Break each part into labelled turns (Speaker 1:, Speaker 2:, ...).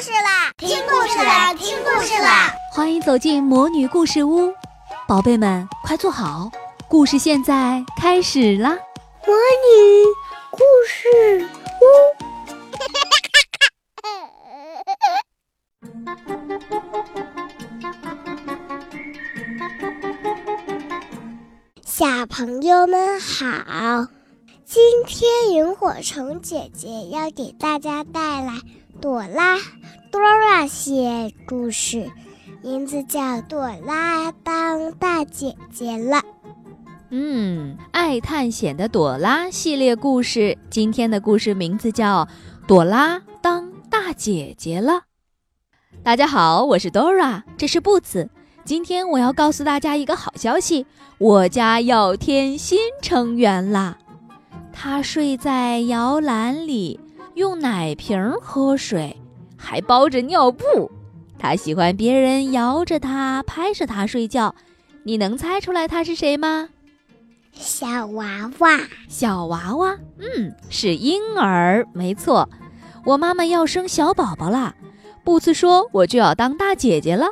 Speaker 1: 事啦！听故事啦！听故事啦！
Speaker 2: 欢迎走进魔女故事屋，宝贝们快坐好，故事现在开始啦！
Speaker 3: 魔女故事屋，小朋友们好。今天萤火虫姐姐要给大家带来朵拉 Dora 系列故事，名字叫《朵拉当大姐姐了》。
Speaker 2: 嗯，爱探险的朵拉系列故事，今天的故事名字叫《朵拉当大姐姐了》。大家好，我是 Dora，这是布子。今天我要告诉大家一个好消息，我家要添新成员啦！他睡在摇篮里，用奶瓶喝水，还包着尿布。他喜欢别人摇着他、拍着他睡觉。你能猜出来他是谁吗？
Speaker 3: 小娃娃，
Speaker 2: 小娃娃，嗯，是婴儿，没错。我妈妈要生小宝宝啦，布茨说我就要当大姐姐了。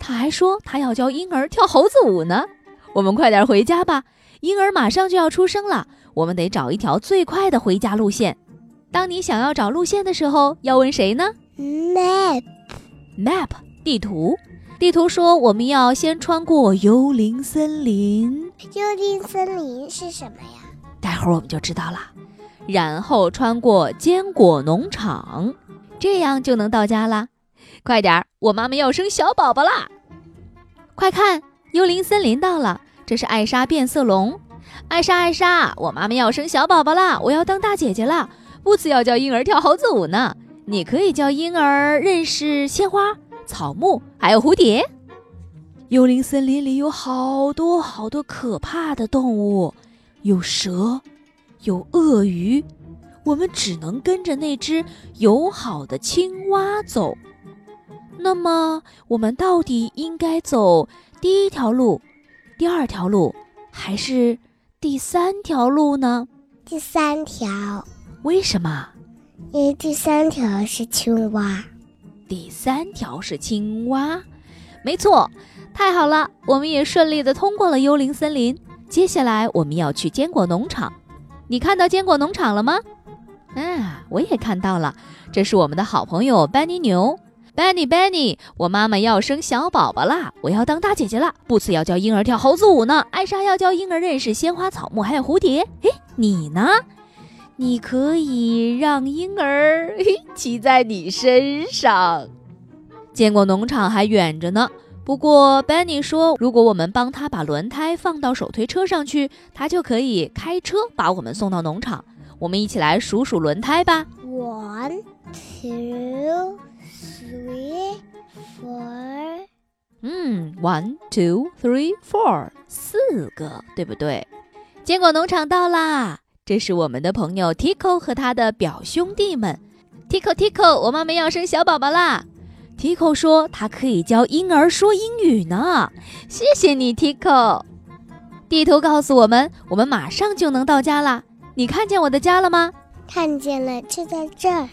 Speaker 2: 他还说他要教婴儿跳猴子舞呢。我们快点回家吧，婴儿马上就要出生了。我们得找一条最快的回家路线。当你想要找路线的时候，要问谁呢
Speaker 3: ？Map，Map，
Speaker 2: 地图。地图说我们要先穿过幽灵森林。
Speaker 3: 幽灵森林是什么呀？
Speaker 2: 待会儿我们就知道了。然后穿过坚果农场，这样就能到家啦。快点儿，我妈妈要生小宝宝啦！快看，幽灵森林到了。这是艾莎变色龙。艾莎，艾莎，我妈妈要生小宝宝啦！我要当大姐姐啦！布茨要教婴儿跳猴子舞呢。你可以教婴儿认识鲜花、草木，还有蝴蝶。幽灵森林里有好多好多可怕的动物，有蛇，有鳄鱼。我们只能跟着那只友好的青蛙走。那么，我们到底应该走第一条路、第二条路，还是？第三条路呢？
Speaker 3: 第三条，
Speaker 2: 为什么？
Speaker 3: 因为第三条是青蛙。
Speaker 2: 第三条是青蛙，没错，太好了，我们也顺利的通过了幽灵森林。接下来我们要去坚果农场，你看到坚果农场了吗？啊，我也看到了，这是我们的好朋友班尼牛。Benny，Benny，我妈妈要生小宝宝啦！我要当大姐姐啦！布茨要教婴儿跳猴子舞呢，艾莎要教婴儿认识鲜花、草木还有蝴蝶。诶，你呢？你可以让婴儿 骑在你身上。坚果农场还远着呢，不过 Benny 说，如果我们帮他把轮胎放到手推车上去，他就可以开车把我们送到农场。我们一起来数数轮胎吧。
Speaker 3: One, two. Three, four，
Speaker 2: 嗯，one, two, three, four，四个，对不对？坚果农场到啦！这是我们的朋友 Tico 和他的表兄弟们。Tico，Tico，我妈妈要生小宝宝啦！Tico 说他可以教婴儿说英语呢。谢谢你，Tico。地图告诉我们，我们马上就能到家啦。你看见我的家了吗？
Speaker 3: 看见了，就在这儿。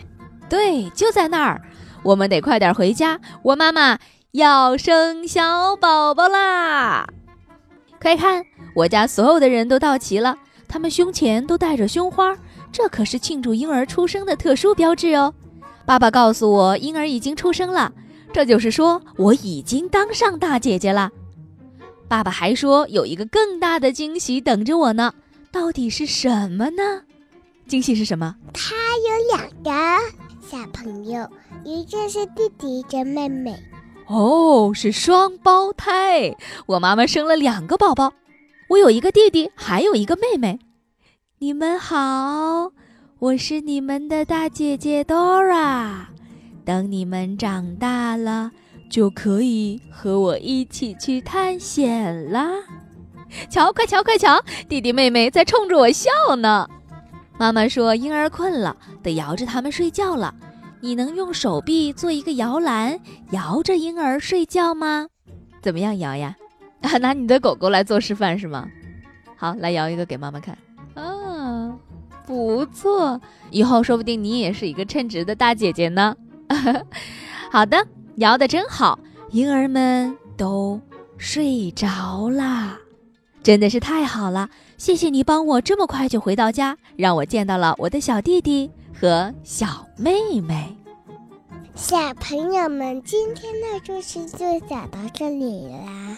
Speaker 2: 对，就在那儿。我们得快点回家，我妈妈要生小宝宝啦！快看，我家所有的人都到齐了，他们胸前都带着胸花，这可是庆祝婴儿出生的特殊标志哦。爸爸告诉我，婴儿已经出生了，这就是说我已经当上大姐姐了。爸爸还说有一个更大的惊喜等着我呢，到底是什么呢？惊喜是什么？
Speaker 3: 他有两个小朋友。一个是弟弟，一个妹妹。
Speaker 2: 哦，是双胞胎。我妈妈生了两个宝宝，我有一个弟弟，还有一个妹妹。你们好，我是你们的大姐姐 Dora。等你们长大了，就可以和我一起去探险啦。瞧，快瞧，快瞧，弟弟妹妹在冲着我笑呢。妈妈说婴儿困了，得摇着他们睡觉了。你能用手臂做一个摇篮，摇着婴儿睡觉吗？怎么样摇呀？拿你的狗狗来做示范是吗？好，来摇一个给妈妈看。啊，不错，以后说不定你也是一个称职的大姐姐呢。好的，摇得真好，婴儿们都睡着啦，真的是太好了！谢谢你帮我这么快就回到家，让我见到了我的小弟弟和小妹妹。
Speaker 3: 小朋友们，今天的故事就讲到这里啦，